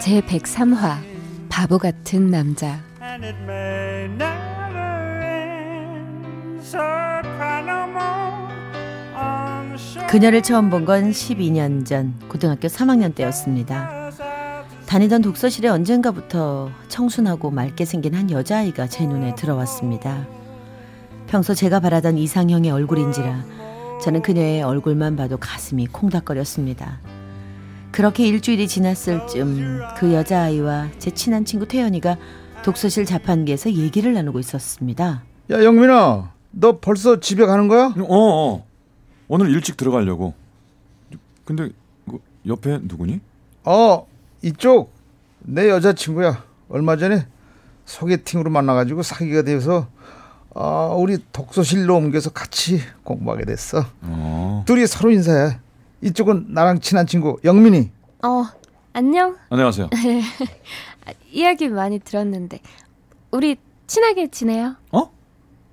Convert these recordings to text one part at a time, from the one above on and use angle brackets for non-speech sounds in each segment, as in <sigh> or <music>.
제 103화 바보 같은 남자 그녀를 처음 본 건 12년 전 고등학교 3학년 때였습니다. 다니던 독서실에 언젠가부터 청순하고 맑게 생긴 한 여자아이가 제 눈에 들어왔습니다. 평소 제가 바라던 이상형의 얼굴인지라 저는 그녀의 얼굴만 봐도 가슴이 콩닥거렸습니다. 그렇게 일주일이 지났을 즈음 그 여자아이와 제 친한 친구 태연이가 독서실 자판기에서 얘기를 나누고 있었습니다. 야 영민아 너 벌써 집에 가는 거야? 어, 어. 오늘 일찍 들어가려고. 근데 그 옆에 누구니? 어 이쪽 내 여자친구야 얼마 전에 소개팅으로 만나가지고 사귀게 돼서 아, 우리 독서실로 옮겨서 같이 공부하게 됐어 어. 둘이 서로 인사해 이쪽은 나랑 친한 친구 영민이 어 안녕 안녕하세요. 아, <laughs> 이야기 많이 들었는데 우리 친하게 지내요 어?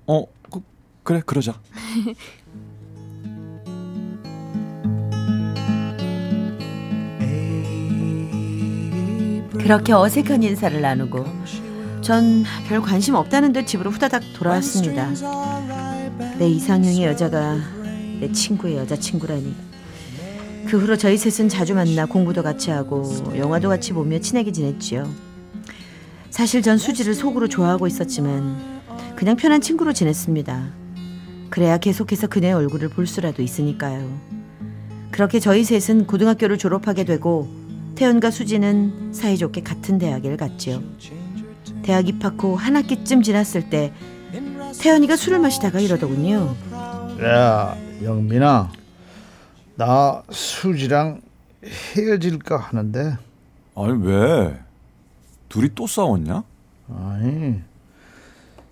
어, 그, 그래 그러자. <laughs> 그렇게 어색한 인사를 나누고 전 별 관심 없다는 듯 집으로 후다닥 돌아왔습니다. 내 이상형의 여자가 내 친구의 여자친구라니. 그 후로 저희 셋은 자주 만나 공부도 같이 하고 영화도 같이 보며 친하게 지냈지요. 사실 전 수지를 속으로 좋아하고 있었지만 그냥 편한 친구로 지냈습니다. 그래야 계속해서 그녀의 얼굴을 볼 수라도 있으니까요. 그렇게 저희 셋은 고등학교를 졸업하게 되고 태연과 수지는 사이좋게 같은 대학을 갔지요. 대학 입학 후 한 학기쯤 지났을 때 태연이가 술을 마시다가 이러더군요. 야 영민아 나 수지랑 헤어질까 하는데 아니 왜? 둘이 또 싸웠냐? 아니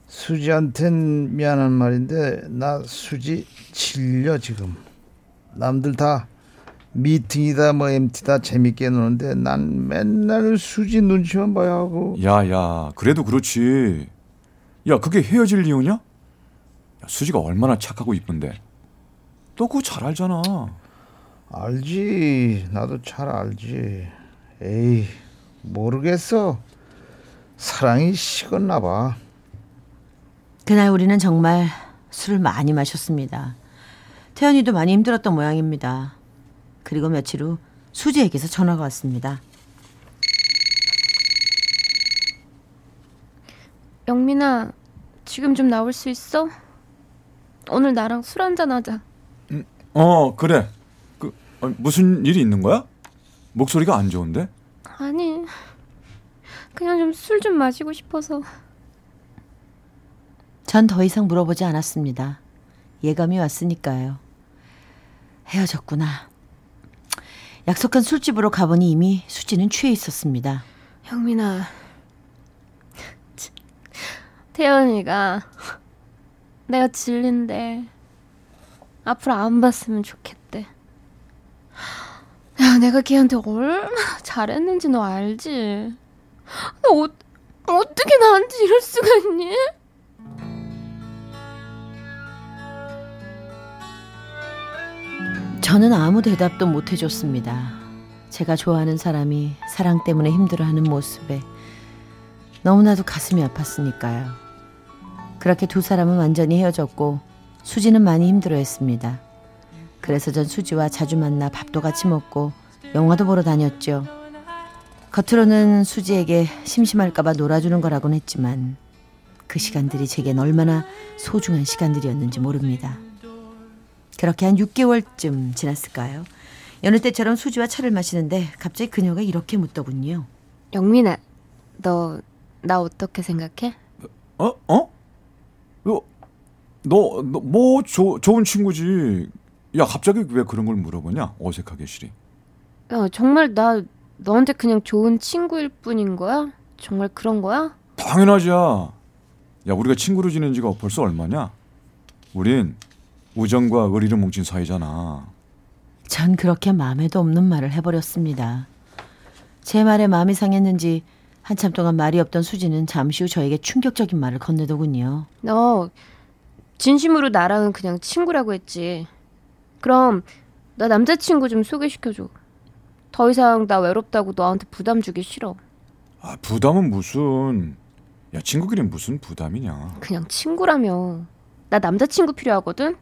수지한텐 미안한 말인데 나 수지 질려 지금 남들 다 미팅이다 뭐 MT다 재밌게 노는데 난 맨날 수지 눈치만 봐야 하고 야야 그래도 그렇지. 야 그게 헤어질 이유냐? 야, 수지가 얼마나 착하고 이쁜데. 너 그거 잘 알잖아. 알지 나도 잘 알지 에이 모르겠어 사랑이 식었나 봐 그날 우리는 정말 술을 많이 마셨습니다. 태연이도 많이 힘들었던 모양입니다. 그리고 며칠 후 수지에게서 전화가 왔습니다. 영민아 지금 좀 나올 수 있어? 오늘 나랑 술 한잔 하자 어 그래. 그 어, 무슨 일이 있는 거야? 목소리가 안 좋은데? 아니 그냥 좀술좀 마시고 싶어서 전 더 이상 물어보지 않았습니다. 예감이 왔으니까요. 헤어졌구나. 약속한 술집으로 가보니 이미 수지는 취해 있었습니다. 영민아 태연이가 내가 질린데 앞으로 안 봤으면 좋겠대 야 내가 걔한테 얼마나 잘했는지 너 알지 너 어, 어떻게 나한테 이럴 수가 있니? 저는 아무 대답도 못 해줬습니다. 제가 좋아하는 사람이 사랑 때문에 힘들어하는 모습에 너무나도 가슴이 아팠으니까요. 그렇게 두 사람은 완전히 헤어졌고 수지는 많이 힘들어했습니다. 그래서 전 수지와 자주 만나 밥도 같이 먹고 영화도 보러 다녔죠. 겉으로는 수지에게 심심할까봐 놀아주는 거라곤 했지만 그 시간들이 제겐 얼마나 소중한 시간들이었는지 모릅니다. 그렇게 한 6개월쯤 지났을까요? 여느 때처럼 수지와 차를 마시는데 갑자기 그녀가 이렇게 묻더군요. 영민아 너 나 어떻게 생각해? 어? 어? 너, 너, 너, 뭐, 조, 좋은 친구지. 야, 갑자기 왜 그런 걸 물어보냐? 어색하게 시리. 야 정말 나 너한테 그냥 좋은 친구일 뿐인 거야? 정말 그런 거야? 당연하지. 야, 우리가 친구로 지낸 지가 벌써 얼마냐? 우린 우정과 의리를 뭉친 사이잖아. 전 그렇게 마음에도 없는 말을 해버렸습니다. 제 말에 마음이 상했는지 한참 동안 말이 없던 수지는 잠시 후 저에게 충격적인 말을 건네더군요. 너 진심으로 나랑은 그냥 친구라고 했지. 그럼 나 남자친구 좀 소개시켜줘. 더 이상 나 외롭다고 너한테 부담 주기 싫어. 아, 부담은 무슨? 야, 친구끼리 무슨 부담이냐? 그냥 친구라며. 나 남자친구 필요하거든?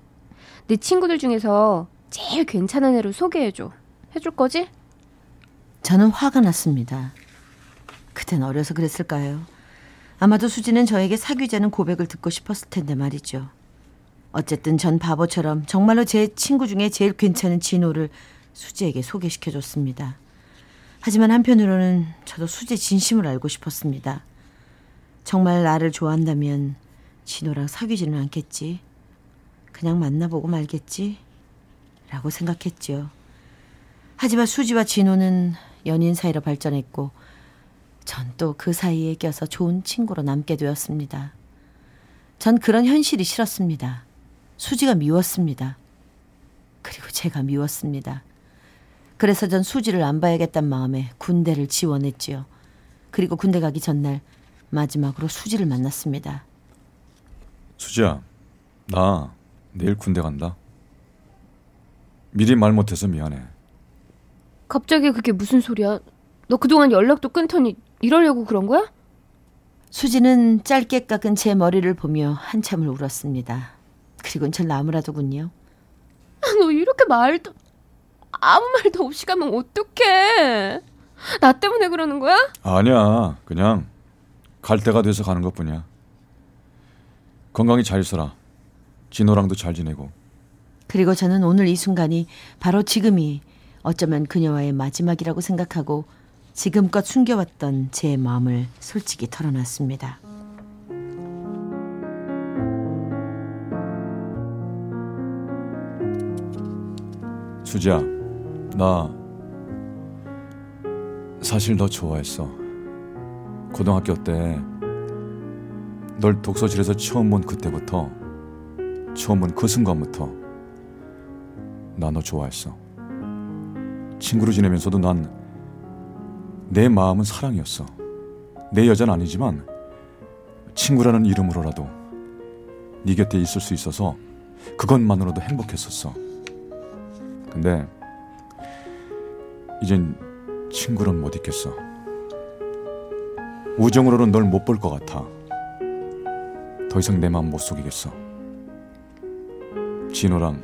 네 친구들 중에서 제일 괜찮은 애를 소개해줘. 해줄 거지? 저는 화가 났습니다. 그땐 어려서 그랬을까요? 아마도 수지는 저에게 사귀자는 고백을 듣고 싶었을 텐데 말이죠. 어쨌든 전 바보처럼 정말로 제 친구 중에 제일 괜찮은 진호를 수지에게 소개시켜줬습니다. 하지만 한편으로는 저도 수지 진심을 알고 싶었습니다. 정말 나를 좋아한다면 진호랑 사귀지는 않겠지. 그냥 만나보고 말겠지. 라고 생각했죠. 하지만 수지와 진호는 연인 사이로 발전했고 전 또 그 사이에 껴서 좋은 친구로 남게 되었습니다. 전 그런 현실이 싫었습니다. 수지가 미웠습니다. 그리고 제가 미웠습니다. 그래서 전 수지를 안 봐야겠단 마음에 군대를 지원했지요. 그리고 군대 가기 전날 마지막으로 수지를 만났습니다. 수지야, 나 내일 군대 간다. 미리 말 못해서 미안해. 갑자기 그게 무슨 소리야? 너 그동안 연락도 끊더니 이러려고 그런 거야? 수지는 짧게 깎은 제 머리를 보며 한참을 울었습니다. 그리고는 절 나무라더군요. 너 이렇게 말도 아무 말도 없이 가면 어떡해? 나 때문에 그러는 거야? 아니야, 그냥 갈 때가 돼서 가는 것뿐이야. 건강히 잘 있어라. 진호랑도 잘 지내고. 그리고 저는 오늘 이 순간이 바로 지금이 어쩌면 그녀와의 마지막이라고 생각하고 지금껏 숨겨왔던 제 마음을 솔직히 털어놨습니다. 수지야, 나 사실 너 좋아했어. 고등학교 때 널 독서실에서 처음 본 그때부터 처음 본 그 순간부터 나 너 좋아했어. 친구로 지내면서도 난 내 마음은 사랑이었어. 내 여자는 아니지만 친구라는 이름으로라도 네 곁에 있을 수 있어서 그것만으로도 행복했었어. 근데 이젠 친구는 못 있겠어. 우정으로는 널 못 볼 것 같아. 더 이상 내 마음 못 속이겠어. 진호랑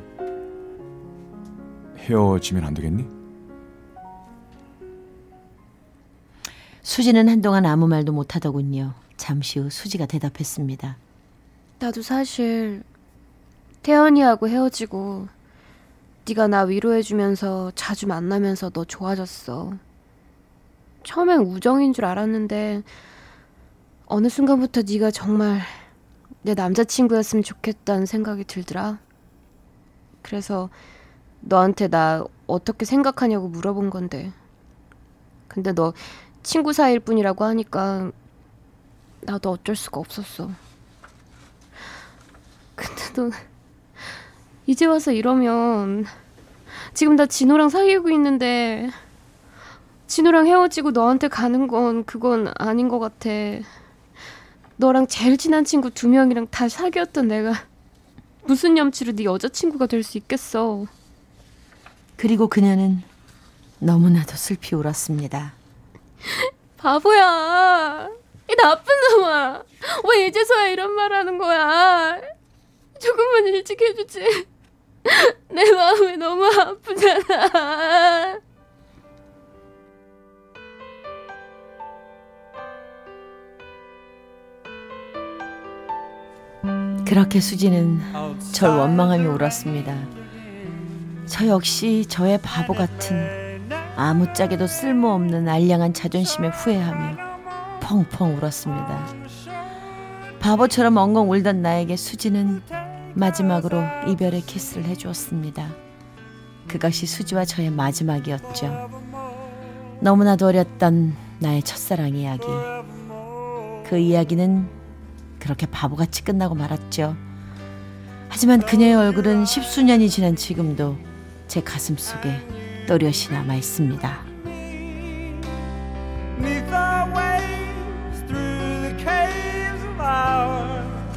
헤어지면 안 되겠니? 수지는 한동안 아무 말도 못 하더군요. 잠시 후 수지가 대답했습니다. 나도 사실 태연이하고 헤어지고 네가 나 위로해주면서 자주 만나면서 너 좋아졌어. 처음엔 우정인 줄 알았는데 어느 순간부터 네가 정말 내 남자친구였으면 좋겠다는 생각이 들더라. 그래서 너한테 나 어떻게 생각하냐고 물어본 건데. 근데 너 친구 사이일 뿐이라고 하니까 나도 어쩔 수가 없었어. 근데 너 이제 와서 이러면 지금 나 진호랑 사귀고 있는데 진호랑 헤어지고 너한테 가는 건 그건 아닌 것 같아. 너랑 제일 친한 친구 두 명이랑 다 사귀었던 내가 무슨 염치로 네 여자친구가 될 수 있겠어. 그리고 그녀는 너무나도 슬피 울었습니다. <laughs> 바보야. 이 나쁜 놈아. 왜 이제서야 이런 말 하는 거야. 조금만 일찍 해주지. <laughs> 내 마음이 너무 아프잖아. 그렇게 수지는 절 원망하며 울었습니다. 저 역시 저의 바보 같은 아무짝에도 쓸모없는 알량한 자존심에 후회하며 펑펑 울었습니다. 바보처럼 엉엉 울던 나에게 수지는 마지막으로 이별의 키스를 해주었습니다. 그것이 수지와 저의 마지막이었죠. 너무나도 어렸던 나의 첫사랑 이야기. 그 이야기는 그렇게 바보같이 끝나고 말았죠. 하지만 그녀의 얼굴은 십수년이 지난 지금도 제 가슴 속에 또렷이 남아 있습니다.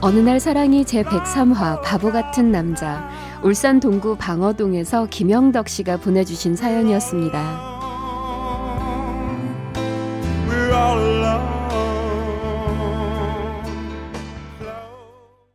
어느 날 사랑이 제 103화 바보 같은 남자 울산 동구 방어동에서 김영덕 씨가 보내주신 사연이었습니다.